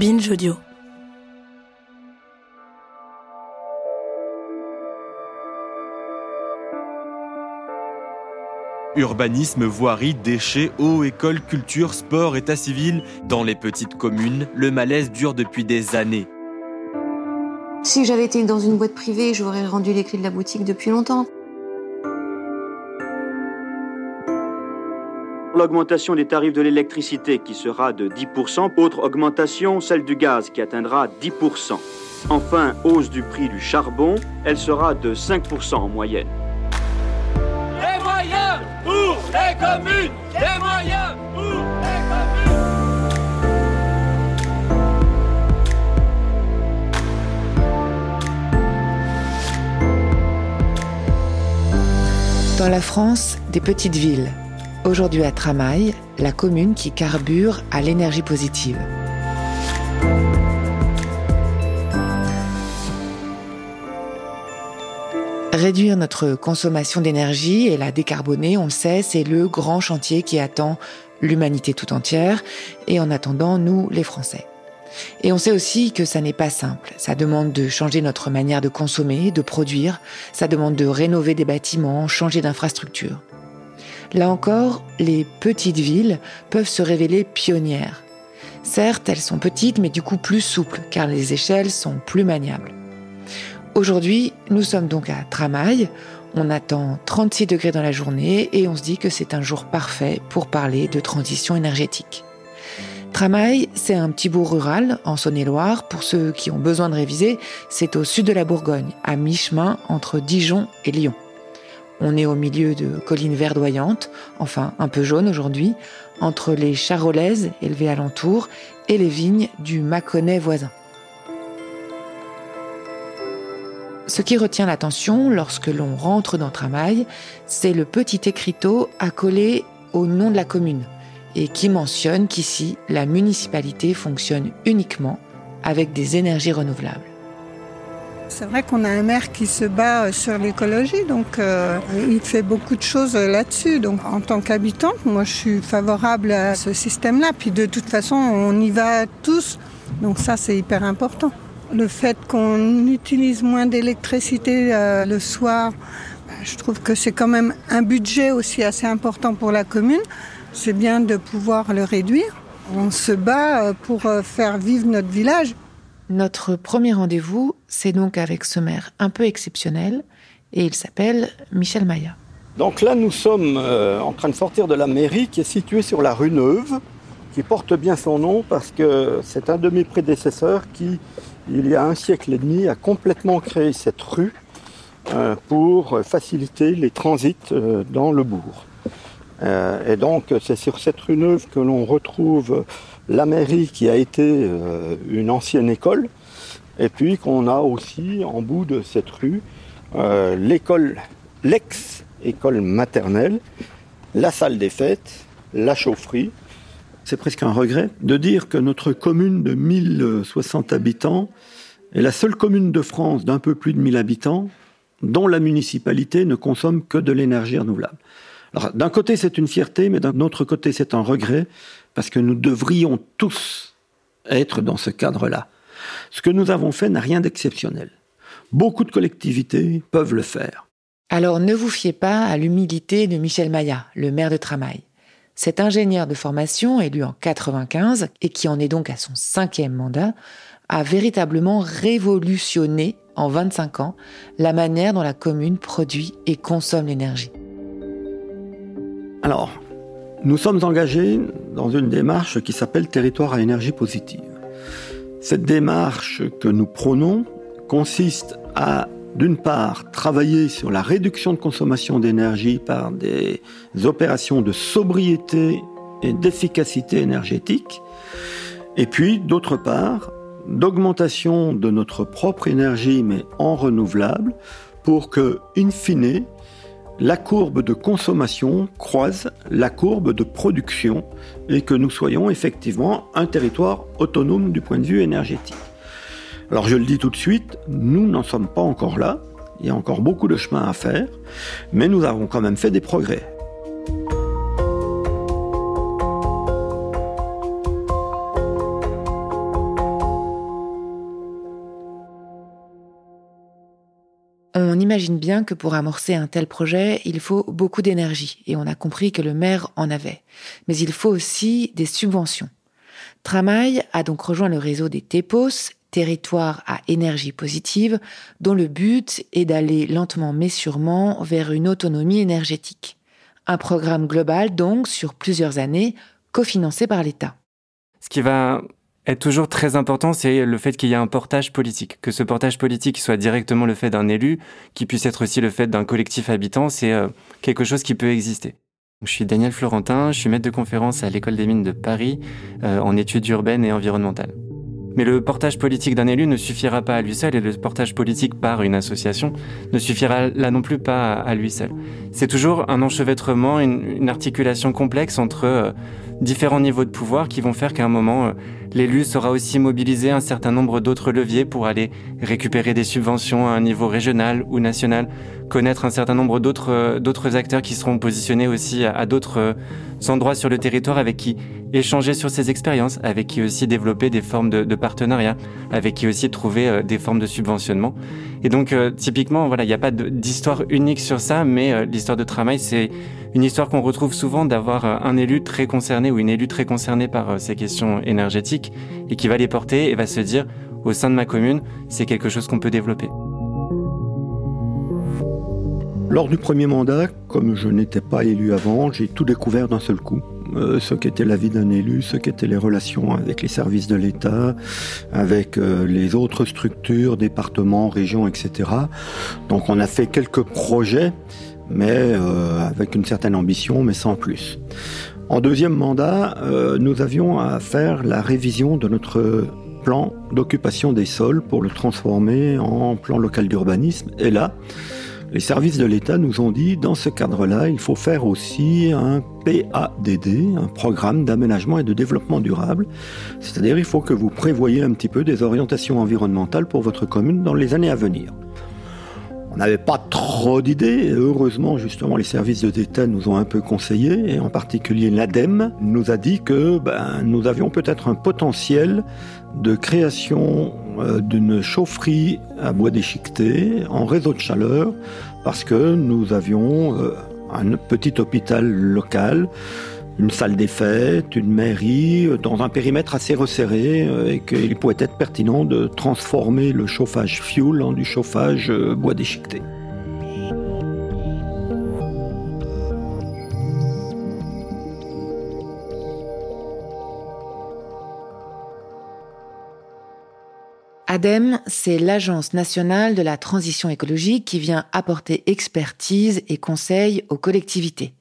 Binge Audio. Urbanisme, voirie, déchets, eau, école, culture, sport, état civil. Dans les petites communes, le malaise dure depuis des années. Si j'avais été dans une boîte privée, j'aurais rendu les clés de la boutique depuis longtemps. L'augmentation des tarifs de l'électricité qui sera de 10%, autre augmentation, celle du gaz qui atteindra 10%. Enfin, hausse du prix du charbon, elle sera de 5% en moyenne. Les moyens pour les communes Les moyens pour les communes Dans la France, des petites villes. Aujourd'hui à Tramail, la commune qui carbure à l'énergie positive. Réduire notre consommation d'énergie et la décarboner, on le sait, c'est le grand chantier qui attend l'humanité tout entière et en attendant nous, les Français. Et on sait aussi que ça n'est pas simple. Ça demande de changer notre manière de consommer, de produire. Ça demande de rénover des bâtiments, changer d'infrastructure. Là encore, les petites villes peuvent se révéler pionnières. Certes, elles sont petites, mais du coup plus souples, car les échelles sont plus maniables. Aujourd'hui, nous sommes donc à Tramail. On attend 36 degrés dans la journée et on se dit que c'est un jour parfait pour parler de transition énergétique. Tramail, c'est un petit bourg rural en Saône-et-Loire. Pour ceux qui ont besoin de réviser, c'est au sud de la Bourgogne, à mi-chemin entre Dijon et Lyon. On est au milieu de collines verdoyantes, enfin un peu jaunes aujourd'hui, entre les charolaises élevées alentour et les vignes du Mâconnais voisin. Ce qui retient l'attention lorsque l'on rentre dans Tramail, c'est le petit écriteau accolé au nom de la commune et qui mentionne qu'ici, la municipalité fonctionne uniquement avec des énergies renouvelables. C'est vrai qu'on a un maire qui se bat sur l'écologie, donc euh, il fait beaucoup de choses là-dessus. Donc en tant qu'habitante, moi je suis favorable à ce système-là. Puis de toute façon, on y va tous, donc ça c'est hyper important. Le fait qu'on utilise moins d'électricité euh, le soir, je trouve que c'est quand même un budget aussi assez important pour la commune. C'est bien de pouvoir le réduire. On se bat euh, pour faire vivre notre village. Notre premier rendez-vous, c'est donc avec ce maire un peu exceptionnel, et il s'appelle Michel Maya. Donc là, nous sommes euh, en train de sortir de la mairie qui est située sur la rue Neuve, qui porte bien son nom parce que c'est un de mes prédécesseurs qui, il y a un siècle et demi, a complètement créé cette rue euh, pour faciliter les transits euh, dans le bourg. et donc, c'est sur cette rue Neuve que l'on retrouve la mairie qui a été euh, une ancienne école, et puis qu'on a aussi en bout de cette rue euh, l'école, l'ex-école maternelle, la salle des fêtes, la chaufferie. C'est presque un regret de dire que notre commune de 1060 habitants est la seule commune de France d'un peu plus de 1000 habitants dont la municipalité ne consomme que de l'énergie renouvelable. Alors, d'un côté, c'est une fierté, mais d'un autre côté, c'est un regret, parce que nous devrions tous être dans ce cadre-là. Ce que nous avons fait n'a rien d'exceptionnel. Beaucoup de collectivités peuvent le faire. Alors ne vous fiez pas à l'humilité de Michel Maya, le maire de Tramail. Cet ingénieur de formation, élu en 95 et qui en est donc à son cinquième mandat, a véritablement révolutionné en 25 ans la manière dont la commune produit et consomme l'énergie. Alors, nous sommes engagés dans une démarche qui s'appelle Territoire à énergie positive. Cette démarche que nous prônons consiste à d'une part, travailler sur la réduction de consommation d'énergie par des opérations de sobriété et d'efficacité énergétique, et puis, d'autre part, d'augmentation de notre propre énergie, mais en renouvelable, pour que, in fine, la courbe de consommation croise la courbe de production et que nous soyons effectivement un territoire autonome du point de vue énergétique. Alors je le dis tout de suite, nous n'en sommes pas encore là, il y a encore beaucoup de chemin à faire, mais nous avons quand même fait des progrès. On imagine bien que pour amorcer un tel projet, il faut beaucoup d'énergie, et on a compris que le maire en avait. Mais il faut aussi des subventions. Tramail a donc rejoint le réseau des TEPOS, territoire à énergie positive, dont le but est d'aller lentement mais sûrement vers une autonomie énergétique. Un programme global donc sur plusieurs années, cofinancé par l'État. Ce qui va être toujours très important, c'est le fait qu'il y ait un portage politique. Que ce portage politique soit directement le fait d'un élu, qui puisse être aussi le fait d'un collectif habitant, c'est euh, quelque chose qui peut exister. Je suis Daniel Florentin, je suis maître de conférence à l'École des mines de Paris euh, en études urbaines et environnementales. Mais le portage politique d'un élu ne suffira pas à lui seul et le portage politique par une association ne suffira là non plus pas à lui seul. C'est toujours un enchevêtrement, une, articulation complexe entre euh, différents niveaux de pouvoir qui vont faire qu'à un moment, euh, l'élu saura aussi mobiliser un certain nombre d'autres leviers pour aller récupérer des subventions à un niveau régional ou national, connaître un certain nombre d'autres euh, d'autres acteurs qui seront positionnés aussi à, d'autres euh, endroits sur le territoire avec qui échanger sur ces expériences, avec qui aussi développer des formes de, de partenariat, avec qui aussi trouver des formes de subventionnement. Et donc typiquement, voilà, il n'y a pas d'histoire unique sur ça, mais l'histoire de travail, c'est une histoire qu'on retrouve souvent d'avoir un élu très concerné ou une élue très concernée par euh, ces questions énergétiques et qui va les porter et va se dire au sein de ma commune, c'est quelque chose qu'on peut développer. Lors du premier mandat, comme je n'étais pas élu avant, j'ai tout découvert d'un seul coup. Euh, ce qu'était la vie d'un élu, ce qu'étaient les relations avec les services de l'État, avec les autres structures, départements, régions, etc. Donc on a fait quelques projets mais euh, avec une certaine ambition, mais sans plus. En deuxième mandat, euh, nous avions à faire la révision de notre plan d'occupation des sols pour le transformer en plan local d'urbanisme. Et là, les services de l'État nous ont dit, dans ce cadre-là, il faut faire aussi un PADD, un programme d'aménagement et de développement durable. C'est-à-dire, il faut que vous prévoyez un petit peu des orientations environnementales pour votre commune dans les années à venir. On n'avait pas trop d'idées. heureusement, justement, les services de d'État nous ont un peu conseillé, et en particulier l'ADEME nous a dit que ben, nous avions peut-être un potentiel de création euh, d'une chaufferie à bois déchiqueté en réseau de chaleur, parce que nous avions euh, un petit hôpital local une salle des fêtes, une mairie, euh, dans un périmètre assez resserré, euh, et qu'il pouvait être pertinent de transformer le chauffage fuel en du chauffage euh, bois déchiqueté. ADEME, c'est l'Agence nationale de la transition écologique qui vient apporter expertise et conseils aux collectivités.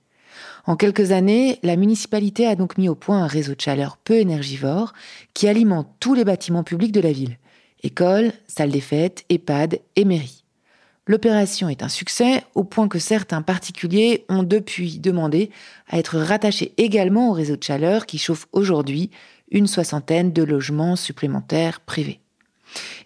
En quelques années, la municipalité a donc mis au point un réseau de chaleur peu énergivore qui alimente tous les bâtiments publics de la ville. Écoles, salles des fêtes, EHPAD et mairies. L'opération est un succès au point que certains particuliers ont depuis demandé à être rattachés également au réseau de chaleur qui chauffe aujourd'hui une soixantaine de logements supplémentaires privés.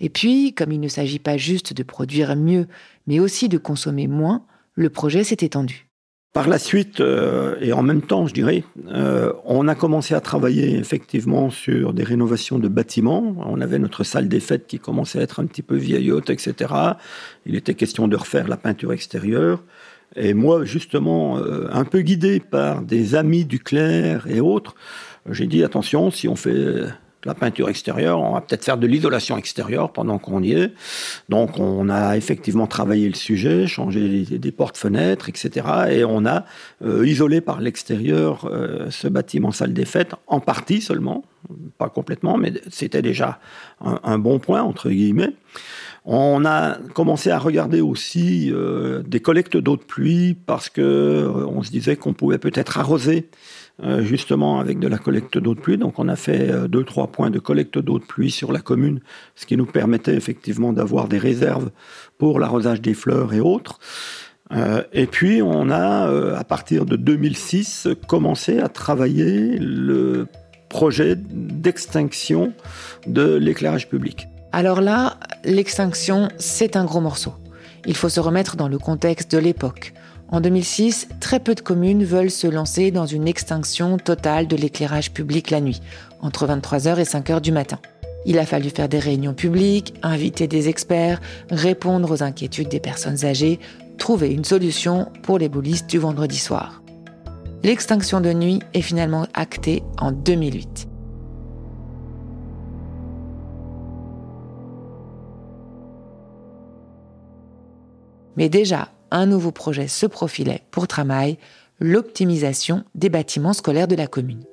Et puis, comme il ne s'agit pas juste de produire mieux, mais aussi de consommer moins, le projet s'est étendu. Par la suite, euh, et en même temps, je dirais, euh, on a commencé à travailler effectivement sur des rénovations de bâtiments. On avait notre salle des fêtes qui commençait à être un petit peu vieillotte, etc. Il était question de refaire la peinture extérieure. Et moi, justement, euh, un peu guidé par des amis du clerc et autres, j'ai dit attention, si on fait la peinture extérieure, on va peut-être faire de l'isolation extérieure pendant qu'on y est. Donc on a effectivement travaillé le sujet, changé des portes-fenêtres, etc. Et on a euh, isolé par l'extérieur euh, ce bâtiment salle des fêtes, en partie seulement, pas complètement, mais c'était déjà un, bon point, entre guillemets. On a commencé à regarder aussi euh, des collectes d'eau de pluie parce que on se disait qu'on pouvait peut-être arroser justement avec de la collecte d'eau de pluie. Donc on a fait deux trois points de collecte d'eau de pluie sur la commune, ce qui nous permettait effectivement d'avoir des réserves pour l'arrosage des fleurs et autres. et puis on a, à partir de 2006, commencé à travailler le projet d'extinction de l'éclairage public. Alors là, l'extinction, c'est un gros morceau. Il faut se remettre dans le contexte de l'époque. En 2006, très peu de communes veulent se lancer dans une extinction totale de l'éclairage public la nuit, entre 23h et 5h du matin. Il a fallu faire des réunions publiques, inviter des experts, répondre aux inquiétudes des personnes âgées, trouver une solution pour les boulistes du vendredi soir. L'extinction de nuit est finalement actée en 2008. Mais déjà, un nouveau projet se profilait pour Tramail, l'optimisation des bâtiments scolaires de la commune.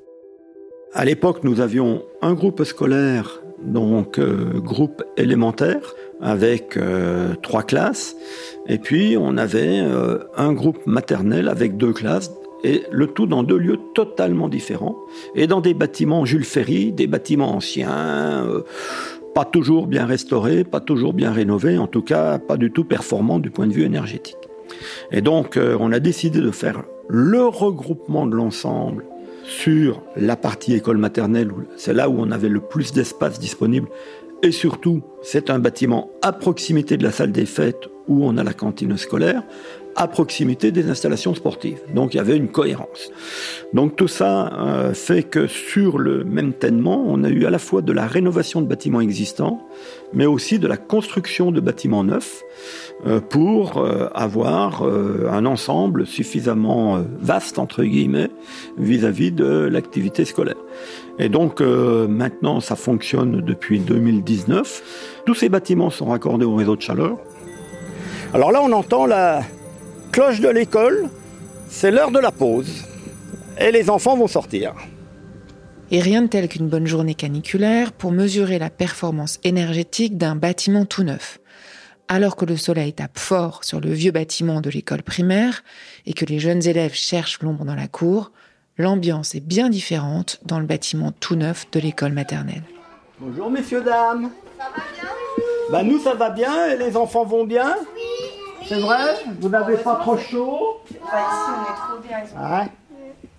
À l'époque, nous avions un groupe scolaire, donc euh, groupe élémentaire, avec euh, trois classes, et puis on avait euh, un groupe maternel avec deux classes, et le tout dans deux lieux totalement différents, et dans des bâtiments Jules Ferry, des bâtiments anciens, pas toujours bien restauré, pas toujours bien rénové, en tout cas pas du tout performant du point de vue énergétique. Et donc euh, on a décidé de faire le regroupement de l'ensemble sur la partie école maternelle, c'est là où on avait le plus d'espace disponible, et surtout c'est un bâtiment à proximité de la salle des fêtes où on a la cantine scolaire, à proximité des installations sportives. Donc il y avait une cohérence. Donc tout ça euh, fait que sur le même tènement, on a eu à la fois de la rénovation de bâtiments existants, mais aussi de la construction de bâtiments neufs euh, pour euh, avoir un ensemble suffisamment vaste, entre guillemets, vis-à-vis de l'activité scolaire. Et donc maintenant, ça fonctionne depuis 2019. Tous ces bâtiments sont raccordés au réseau de chaleur. Alors là, on entend la, cloche de l'école, c'est l'heure de la pause. Et les enfants vont sortir. Et rien de tel qu'une bonne journée caniculaire pour mesurer la performance énergétique d'un bâtiment tout neuf. Alors que le soleil tape fort sur le vieux bâtiment de l'école primaire et que les jeunes élèves cherchent l'ombre dans la cour, l'ambiance est bien différente dans le bâtiment tout neuf de l'école maternelle. Bonjour messieurs, dames. Ça va bien Bah nous ça va bien et les enfants vont bien? Oui. C'est vrai? Vous n'avez pas trop chaud? Ici, on est trop bien. Ah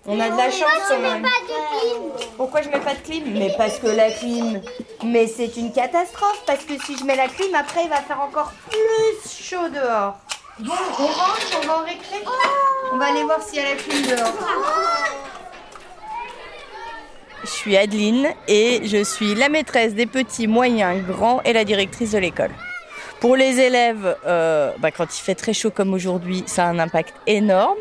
on a de la chance. Pourquoi je mets pas de clim Pourquoi je mets pas de clim Mais parce que la clim, mais c'est une catastrophe. Parce que si je mets la clim, après, il va faire encore plus chaud dehors. Bon, on rentre, on va en récré. On va aller voir s'il y a la clim dehors. Je suis Adeline et je suis la maîtresse des petits, moyens, grands et la directrice de l'école. Pour les élèves, euh, bah, quand il fait très chaud comme aujourd'hui, ça a un impact énorme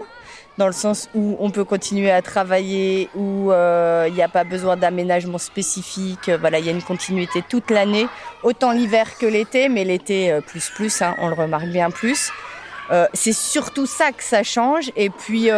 dans le sens où on peut continuer à travailler, où euh, il n'y a pas besoin d'aménagement spécifique. Voilà, il y a une continuité toute l'année, autant l'hiver que l'été, mais l'été euh, plus plus, hein, on le remarque bien plus. c'est surtout ça que ça change. Et puis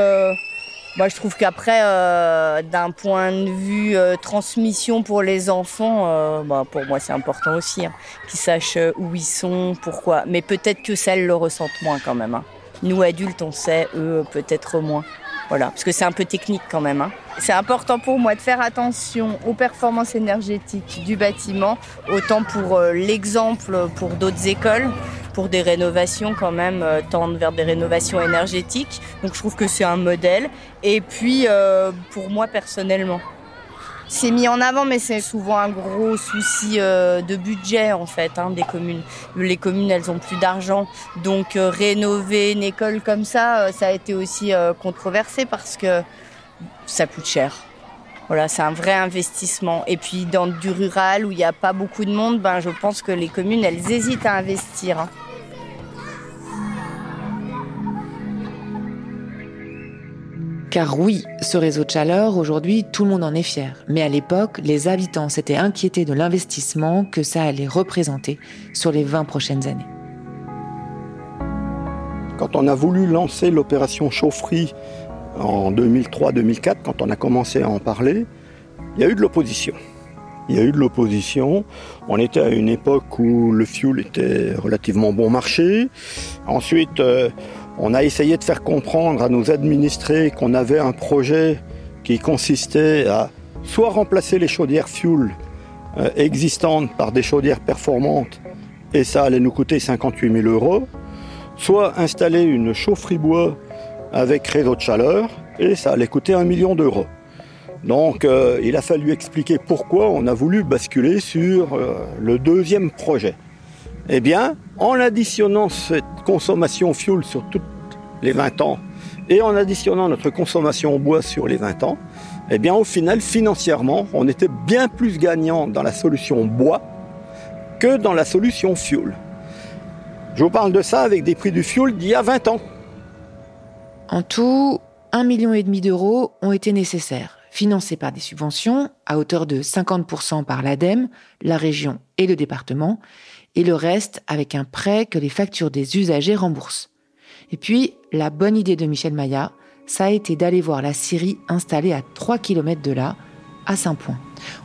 moi, je trouve qu'après, euh, d'un point de vue euh, transmission pour les enfants, euh, bah, pour moi, c'est important aussi hein, qu'ils sachent où ils sont, pourquoi. Mais peut-être que celles le ressentent moins quand même. Hein. Nous, adultes, on sait, eux, peut-être moins. Voilà, parce que c'est un peu technique quand même. Hein. C'est important pour moi de faire attention aux performances énergétiques du bâtiment, autant pour l'exemple pour d'autres écoles pour des rénovations quand même, euh, tendre vers des rénovations énergétiques. Donc je trouve que c'est un modèle. Et puis euh, pour moi personnellement, c'est mis en avant, mais c'est souvent un gros souci euh, de budget en fait hein, des communes. Les communes, elles ont plus d'argent, donc rénover une école comme ça, ça a été aussi controversé parce que ça coûte cher. Voilà, c'est un vrai investissement. Et puis dans du rural où il n'y a pas beaucoup de monde, ben je pense que les communes, elles hésitent à investir. Hein. Car oui, ce réseau de chaleur, aujourd'hui, tout le monde en est fier. Mais à l'époque, les habitants s'étaient inquiétés de l'investissement que ça allait représenter sur les 20 prochaines années. Quand on a voulu lancer l'opération chaufferie en 2003-2004, quand on a commencé à en parler, il y a eu de l'opposition. il y a eu de l'opposition. On était à une époque où le fuel était relativement bon marché. Ensuite, euh, on a essayé de faire comprendre à nos administrés qu'on avait un projet qui consistait à soit remplacer les chaudières fuel euh, existantes par des chaudières performantes, et ça allait nous coûter 58 000 euros, soit installer une chaufferie bois avec réseau de chaleur, et ça allait coûter un million d'euros. Donc euh, il a fallu expliquer pourquoi on a voulu basculer sur euh, le deuxième projet. Eh bien, en additionnant cette consommation fuel sur toutes les 20 ans et en additionnant notre consommation bois sur les 20 ans, eh bien au final, financièrement, on était bien plus gagnant dans la solution bois que dans la solution fuel. Je vous parle de ça avec des prix du fuel d'il y a 20 ans. En tout, 1,5 million d'euros ont été nécessaires financés par des subventions à hauteur de 50% par l'ADEME, la région et le département, et le reste avec un prêt que les factures des usagers remboursent. Et puis, la bonne idée de Michel Maillat, ça a été d'aller voir la Syrie installée à 3 km de là, à Saint-Point.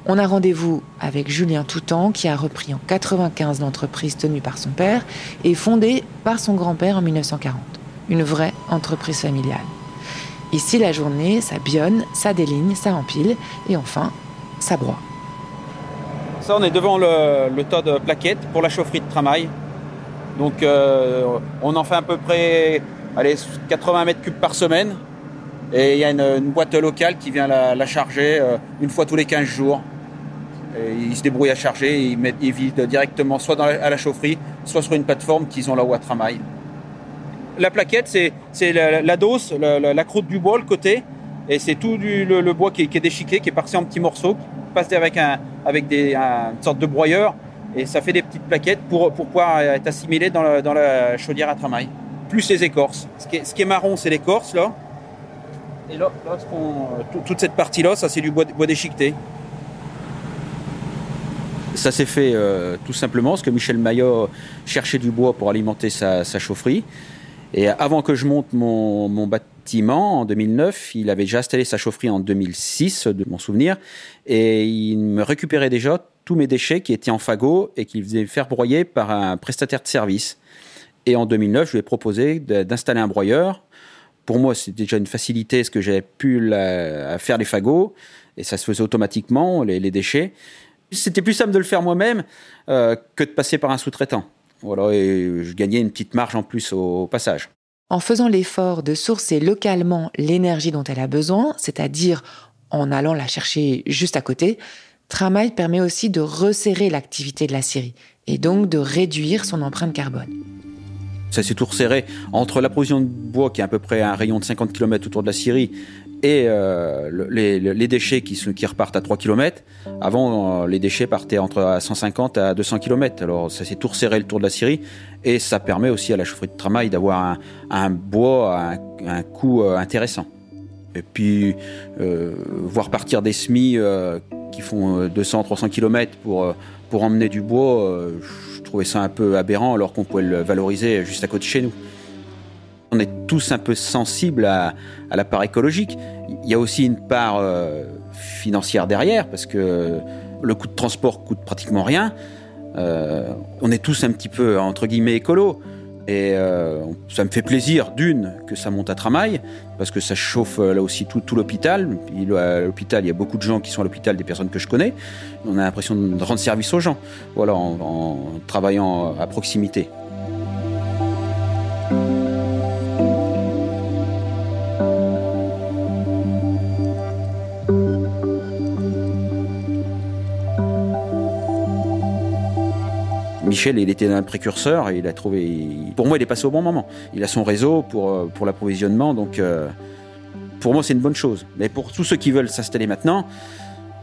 On a rendez-vous avec Julien Toutan, qui a repris en 95 l'entreprise tenue par son père et fondée par son grand-père en 1940. Une vraie entreprise familiale. Ici, la journée, ça bionne, ça déligne, ça empile, et enfin, ça broie. On est devant le, tas de plaquettes pour la chaufferie de tramail. Donc, euh, on en fait à peu près allez, 80 mètres cubes par semaine. Et il y a une, boîte locale qui vient la, charger euh, une fois tous les 15 jours. Ils se débrouillent à charger, ils, mettent, ils vident directement soit à la chaufferie, soit sur une plateforme qu'ils ont là-haut à tramail la plaquette, c'est la, dose, la, croûte du bois, le côté, et c'est tout le, bois qui, est déchiqué, qui est parti en petits morceaux, qui passe avec, un, avec des, une sorte de broyeur, et ça fait des petites plaquettes pour, pouvoir être assimilé dans, la chaudière à tramail. Plus les écorces. Ce qui est, marron, c'est l'écorce, là. Et là, toute cette partie-là, ça c'est du bois, déchiqueté. Ça s'est fait euh, tout simplement parce que Michel Maillot cherchait du bois pour alimenter sa chaufferie. Et avant que je monte mon, mon, bâtiment en 2009, il avait déjà installé sa chaufferie en 2006, de mon souvenir, et il me récupérait déjà tous mes déchets qui étaient en fagot et qu'il faisait faire broyer par un prestataire de service. Et en 2009, je lui ai proposé d'installer un broyeur. Pour moi, c'était déjà une facilité, parce que j'avais pu faire les fagots, et ça se faisait automatiquement, les, les déchets. C'était plus simple de le faire moi-même euh, que de passer par un sous-traitant. Voilà, et je gagnais une petite marge en plus au passage. En faisant l'effort de sourcer localement l'énergie dont elle a besoin, c'est-à-dire en allant la chercher juste à côté, Tramail permet aussi de resserrer l'activité de la Syrie et donc de réduire son empreinte carbone. Ça s'est tout resserré entre la production de bois, qui est à peu près un rayon de 50 km autour de la Syrie, et euh, les, déchets qui, repartent à 3 km. Avant, euh, les déchets partaient entre 150 à 200 km. Alors ça s'est tout resserré le tour de la Syrie et ça permet aussi à la chaufferie de tramail d'avoir un, bois à un, coût euh, intéressant. Et puis, voir partir des semis qui font 200-300 km pour, pour emmener du bois, trouvais ça un peu aberrant alors qu'on pouvait le valoriser juste à côté de chez nous. On est tous un peu sensibles à, la part écologique. Il y a aussi une part euh, financière derrière, parce que le coût de transport coûte pratiquement rien. Euh, on est tous un petit peu, entre guillemets, écolo. Et euh, ça me fait plaisir, d'une, que ça monte à Tramail, parce que ça chauffe là aussi tout, l'hôpital. L'hôpital, il y a beaucoup de gens qui sont à l'hôpital, des personnes que je connais. On a l'impression de rendre service aux gens, voilà, en travaillant à proximité. Michel, il était un précurseur et il a trouvé. Pour moi, il est passé au bon moment. Il a son réseau pour, euh, pour l'approvisionnement, donc euh, pour moi, c'est une bonne chose. Mais pour tous ceux qui veulent s'installer maintenant,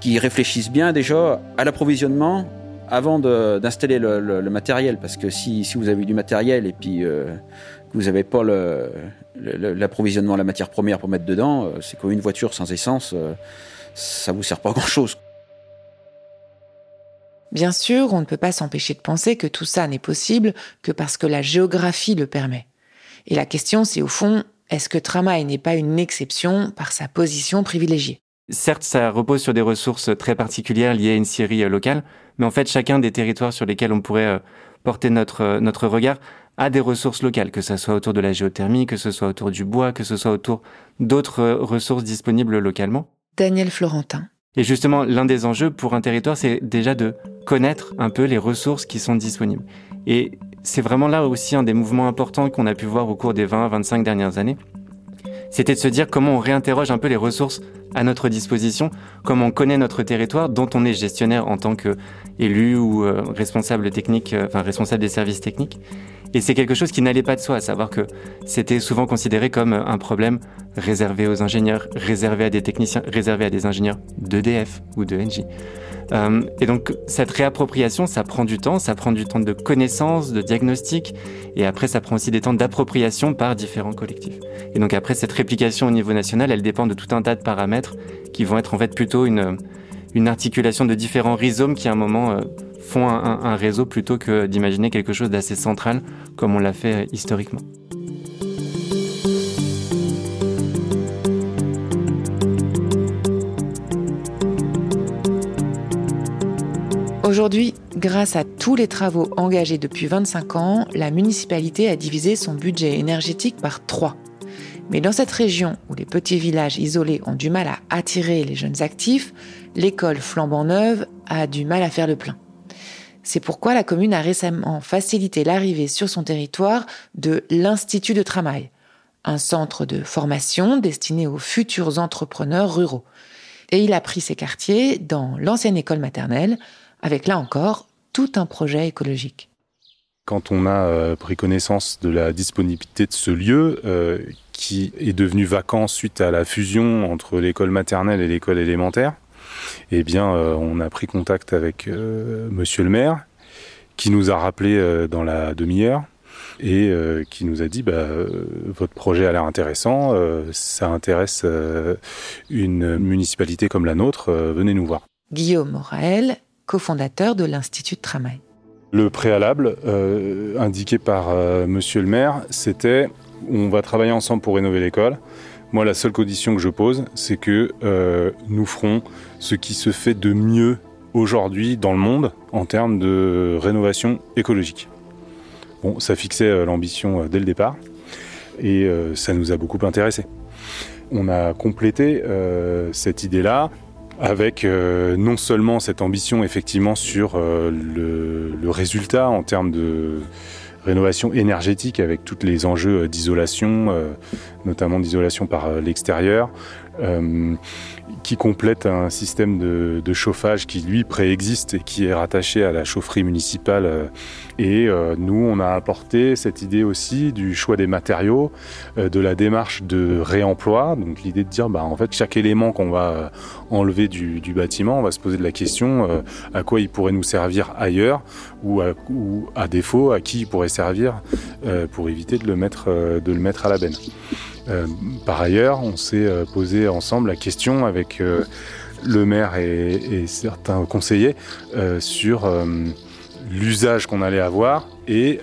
qui réfléchissent bien déjà à l'approvisionnement avant d'installer le, matériel, parce que si, si, vous avez du matériel et puis euh, que vous n'avez pas l'approvisionnement, la matière première pour mettre dedans, c'est comme une voiture sans essence, ça vous sert pas grand chose. Bien sûr, on ne peut pas s'empêcher de penser que tout ça n'est possible que parce que la géographie le permet. Et la question, c'est au fond, est-ce que Tramaï n'est pas une exception par sa position privilégiée? Certes, ça repose sur des ressources très particulières liées à une scierie locale, mais en fait, chacun des territoires sur lesquels on pourrait porter notre, notre regard a des ressources locales, que ce soit autour de la géothermie, que ce soit autour du bois, que ce soit autour d'autres ressources disponibles localement. Daniel Florentin. Et justement, l'un des enjeux pour un territoire, c'est déjà de connaître un peu les ressources qui sont disponibles. Et c'est vraiment là aussi un des mouvements importants qu'on a pu voir au cours des 20-25 dernières années. C'était de se dire comment on réinterroge un peu les ressources à notre disposition, comment on connaît notre territoire dont on est gestionnaire en tant qu'élu ou euh, responsable technique, euh, enfin responsable des services techniques. Et c'est quelque chose qui n'allait pas de soi, à savoir que c'était souvent considéré comme un problème réservé aux ingénieurs, réservé à des techniciens, réservé à des ingénieurs d'EDF ou de. Euh, et donc cette réappropriation, ça prend du temps, ça prend du temps de connaissance, de diagnostic, et après ça prend aussi des temps d'appropriation par différents collectifs. Et donc après cette réplication au niveau national, elle dépend de tout un tas de paramètres qui vont être en fait plutôt une, une articulation de différents rhizomes qui à un moment euh, font un, réseau plutôt que d'imaginer quelque chose d'assez central comme on l'a fait historiquement. Aujourd'hui, grâce à tous les travaux engagés depuis 25 ans, la municipalité a divisé son budget énergétique par trois. Mais dans cette région où les petits villages isolés ont du mal à attirer les jeunes actifs, l'école flambant neuve a du mal à faire le plein. C'est pourquoi la commune a récemment facilité l'arrivée sur son territoire de l'Institut de Travail, un centre de formation destiné aux futurs entrepreneurs ruraux. Et il a pris ses quartiers dans l'ancienne école maternelle, avec là encore tout un projet écologique. Quand on a euh, pris connaissance de la disponibilité de ce lieu, euh, qui est devenu vacant suite à la fusion entre l'école maternelle et l'école élémentaire, eh bien, euh, on a pris contact avec euh, Monsieur le maire, qui nous a rappelé euh, dans la demi-heure et qui nous a dit bah, votre projet a l'air intéressant, ça intéresse une municipalité comme la nôtre, venez nous voir. Guillaume Morael, cofondateur de l'Institut de travail. Le préalable indiqué par Monsieur le maire, c'était on va travailler ensemble pour rénover l'école. Moi, la seule condition que je pose, c'est que euh, nous ferons ce qui se fait de mieux aujourd'hui dans le monde en termes de rénovation écologique. Bon, ça fixait euh, l'ambition euh, dès le départ et ça nous a beaucoup intéressé. On a complété cette idée-là avec non seulement cette ambition effectivement sur le, le, résultat en termes de rénovation énergétique avec tous les enjeux d'isolation, notamment d'isolation par euh, l'extérieur, euh, qui complète un système de, chauffage qui lui préexiste et qui est rattaché à la chaufferie municipale. Euh, et nous, on a apporté cette idée aussi du choix des matériaux, de la démarche de réemploi. Donc l'idée de dire, bah, en fait, chaque élément qu'on va enlever du, bâtiment, on va se poser de la question à quoi il pourrait nous servir ailleurs ou à, défaut à qui il pourrait servir pour éviter de le mettre, de le mettre à la benne. Euh, par ailleurs, on s'est euh, posé ensemble la question avec euh, le maire et, certains conseillers sur l'usage qu'on allait avoir et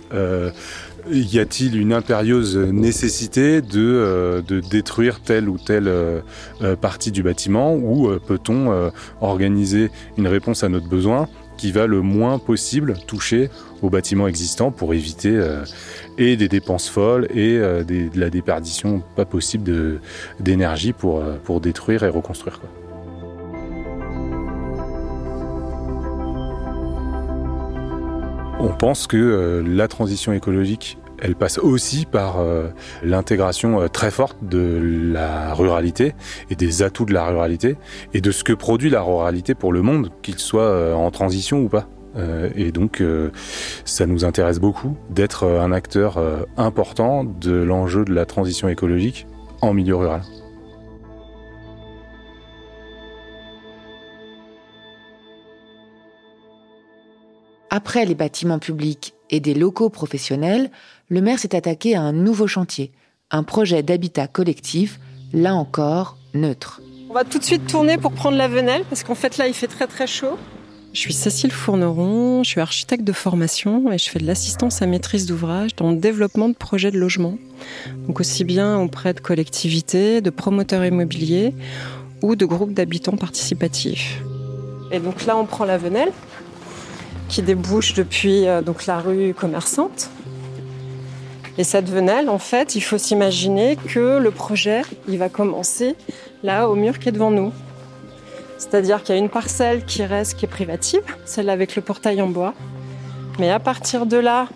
y a-t-il une impérieuse nécessité de, de, détruire telle ou telle partie du bâtiment ou peut-on organiser une réponse à notre besoin qui va le moins possible toucher au bâtiment existant pour éviter et des dépenses folles et euh, de la déperdition pas possible d'énergie pour, euh, pour détruire et reconstruire. Quoi. On pense que euh, la transition écologique, elle passe aussi par l'intégration très forte de la ruralité et des atouts de la ruralité et de ce que produit la ruralité pour le monde, qu'il soit en transition ou pas. Euh, et donc, euh, ça nous intéresse beaucoup d'être euh, un acteur important de l'enjeu de la transition écologique en milieu rural. Après les bâtiments publics et des locaux professionnels, le maire s'est attaqué à un nouveau chantier, un projet d'habitat collectif, là encore neutre. On va tout de suite tourner pour prendre la venelle, parce qu'en fait là il fait très très chaud. Je suis Cécile Fourneron, je suis architecte de formation et je fais de l'assistance à maîtrise d'ouvrage dans le développement de projets de logement. Donc aussi bien auprès de collectivités, de promoteurs immobiliers ou de groupes d'habitants participatifs. Et donc là, on prend la Venelle qui débouche depuis euh, donc la rue commerçante. Et cette venelle, en fait, il faut s'imaginer que le projet, il va commencer là au mur qui est devant nous. C'est-à-dire qu'il y a une parcelle qui reste, qui est privative, celle avec le portail en bois. Mais à partir de là,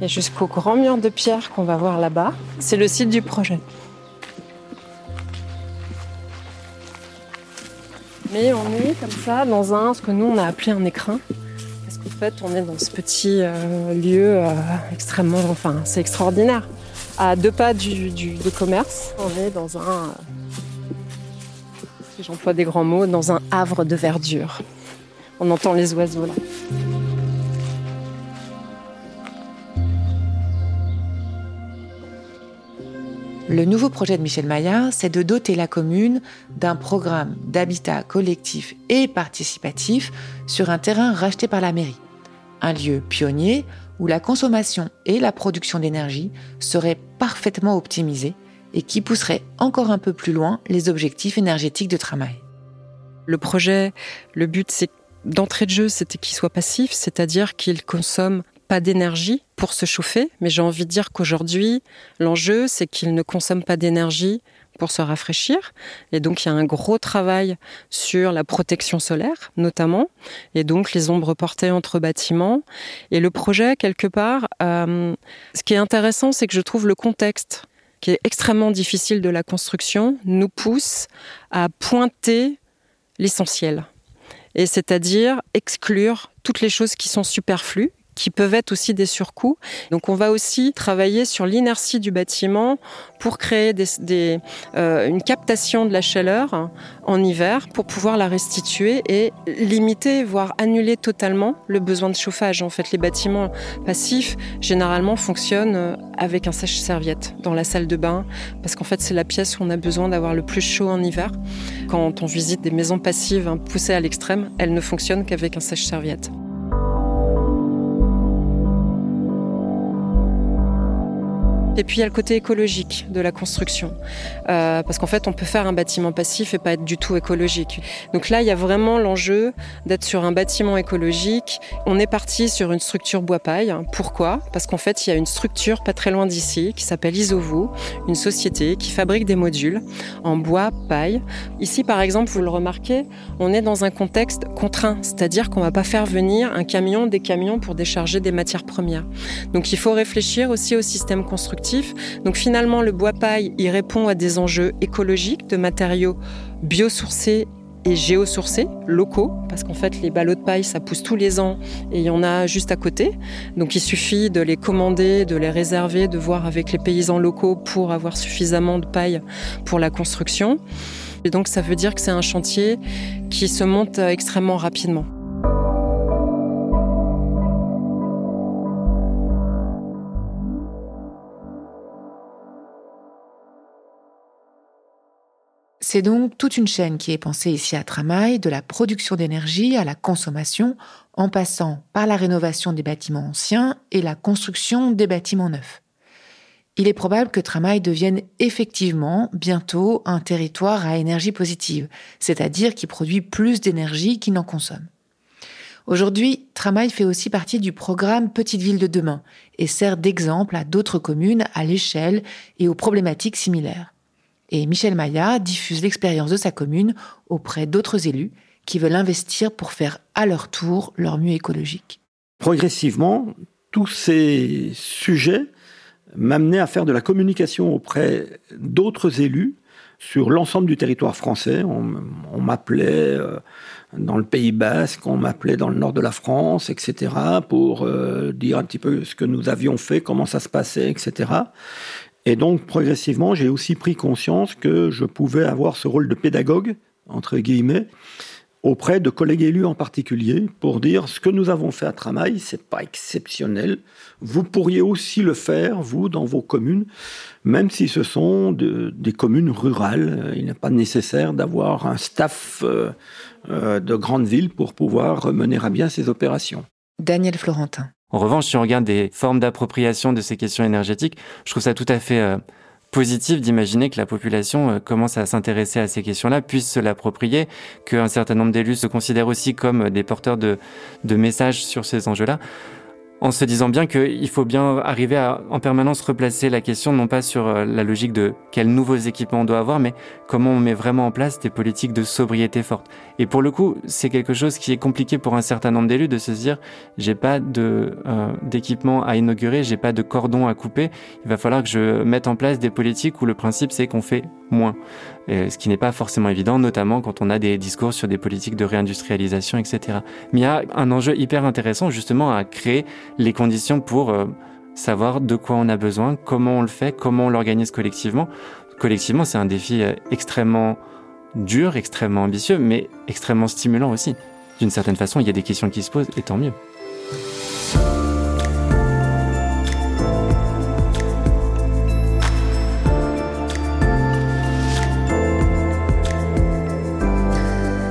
et jusqu'au grand mur de pierre qu'on va voir là-bas, c'est le site du projet. Mais on est comme ça dans un, ce que nous on a appelé un écrin. Parce qu'en fait, on est dans ce petit euh, lieu euh, extrêmement, enfin, c'est extraordinaire. À deux pas du, du, commerce, on est dans un, si j'emploie des grands mots, dans un havre de verdure. On entend les oiseaux là. Le nouveau projet de Michel Maillard, c'est de doter la commune d'un programme d'habitat collectif et participatif sur un terrain racheté par la mairie. Un lieu pionnier où la consommation et la production d'énergie seraient parfaitement optimisées et qui pousserait encore un peu plus loin les objectifs énergétiques de Tramail. Le projet, le but, c'est d'entrée de jeu, c'était qu'il soit passif, c'est-à-dire qu'il consomme pas d'énergie pour se chauffer, mais j'ai envie de dire qu'aujourd'hui, l'enjeu, c'est qu'il ne consomme pas d'énergie pour se rafraîchir. Et donc, il y a un gros travail sur la protection solaire, notamment, et donc les ombres portées entre bâtiments. Et le projet, quelque part, euh, ce qui est intéressant, c'est que je trouve le contexte qui est extrêmement difficile de la construction nous pousse à pointer l'essentiel. Et c'est-à-dire exclure toutes les choses qui sont superflues, qui peuvent être aussi des surcoûts. Donc on va aussi travailler sur l'inertie du bâtiment pour créer des, euh, une captation de la chaleur en hiver pour pouvoir la restituer et limiter, voire annuler totalement le besoin de chauffage. En fait, les bâtiments passifs généralement fonctionnent euh, avec un sèche-serviette dans la salle de bain parce qu'en fait c'est la pièce où on a besoin d'avoir le plus chaud en hiver. Quand on visite des maisons passives hein, poussées à l'extrême, elles ne fonctionnent qu'avec un sèche-serviette. Et puis il y a le côté écologique de la construction. Euh, parce qu'en fait, on peut faire un bâtiment passif et pas être du tout écologique. Donc là, il y a vraiment l'enjeu d'être sur un bâtiment écologique. On est parti sur une structure bois-paille. Pourquoi? Parce qu'en fait, il y a une structure pas très loin d'ici qui s'appelle Isovo, une société qui fabrique des modules en bois-paille. Ici, par exemple, vous le remarquez, on est dans un contexte contraint, c'est-à-dire qu'on va pas faire venir un camion, des camions pour décharger des matières premières. Donc il faut réfléchir aussi au système constructif donc finalement, le bois paille, il répond à des enjeux écologiques de matériaux biosourcés et géosourcés, locaux, parce qu'en fait les ballots de paille ça pousse tous les ans et il y en a juste à côté. Donc il suffit de les commander, de les réserver, de voir avec les paysans locaux pour avoir suffisamment de paille pour la construction. Et donc ça veut dire que c'est un chantier qui se monte extrêmement rapidement. C'est donc toute une chaîne qui est pensée ici à Tramail, de la production d'énergie à la consommation, en passant par la rénovation des bâtiments anciens et la construction des bâtiments neufs. Il est probable que Tramail devienne effectivement bientôt un territoire à énergie positive, c'est-à-dire qui produit plus d'énergie qu'il n'en consomme. Aujourd'hui, Tramail fait aussi partie du programme Petite Ville de demain et sert d'exemple à d'autres communes à l'échelle et aux problématiques similaires. Et Michel Maillard diffuse l'expérience de sa commune auprès d'autres élus qui veulent investir pour faire à leur tour leur mieux écologique. Progressivement, tous ces sujets m'amenaient à faire de la communication auprès d'autres élus sur l'ensemble du territoire français. On, m'appelait euh, dans le Pays Basque, on m'appelait dans le nord de la France, etc., pour euh, dire un petit peu ce que nous avions fait, comment ça se passait, etc. Et donc, progressivement, j'ai aussi pris conscience que je pouvais avoir ce rôle de pédagogue, entre guillemets, auprès de collègues élus en particulier, pour dire ce que nous avons fait à Tramail, c'est pas exceptionnel. Vous pourriez aussi le faire, vous, dans vos communes, même si ce sont des communes rurales. Il n'est pas nécessaire d'avoir un staff euh, euh, de grande ville pour pouvoir mener à bien ces opérations. Daniel Florentin. En revanche, si on regarde des formes d'appropriation de ces questions énergétiques, je trouve ça tout à fait euh, positif d'imaginer que la population euh, commence à s'intéresser à ces questions-là, puisse se l'approprier, qu'un certain nombre d'élus se considèrent aussi comme des porteurs de messages sur ces enjeux-là en se disant bien qu'il faut bien arriver à en permanence replacer la question non pas sur euh, la logique de quels nouveaux équipements on doit avoir, mais comment on met vraiment en place des politiques de sobriété fortes. Et pour le coup, c'est quelque chose qui est compliqué pour un certain nombre d'élus de se dire j'ai pas de euh, d'équipement à inaugurer, j'ai pas de cordon à couper. Il va falloir que je mette en place des politiques où le principe c'est qu'on fait moins. ce qui n'est pas forcément évident, notamment quand on a des discours sur des politiques de réindustrialisation, etc. Mais il y a un enjeu hyper intéressant justement à créer les conditions pour euh, savoir de quoi on a besoin, comment on le fait, comment on l'organise collectivement. Collectivement, c'est un défi euh, extrêmement dur, extrêmement ambitieux, mais extrêmement stimulant aussi. D'une certaine façon, il y a des questions qui se posent, et tant mieux.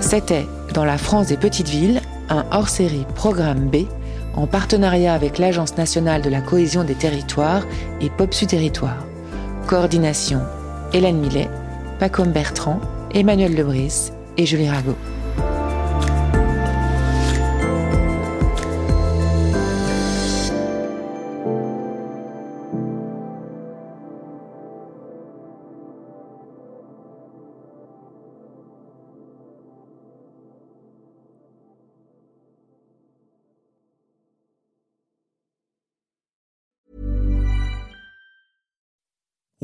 C'était, dans la France des petites villes, un hors-série Programme B en partenariat avec l'Agence nationale de la cohésion des territoires et POPSU Territoire. Coordination Hélène Millet, Pacom Bertrand, Emmanuel Lebris et Julie Rago.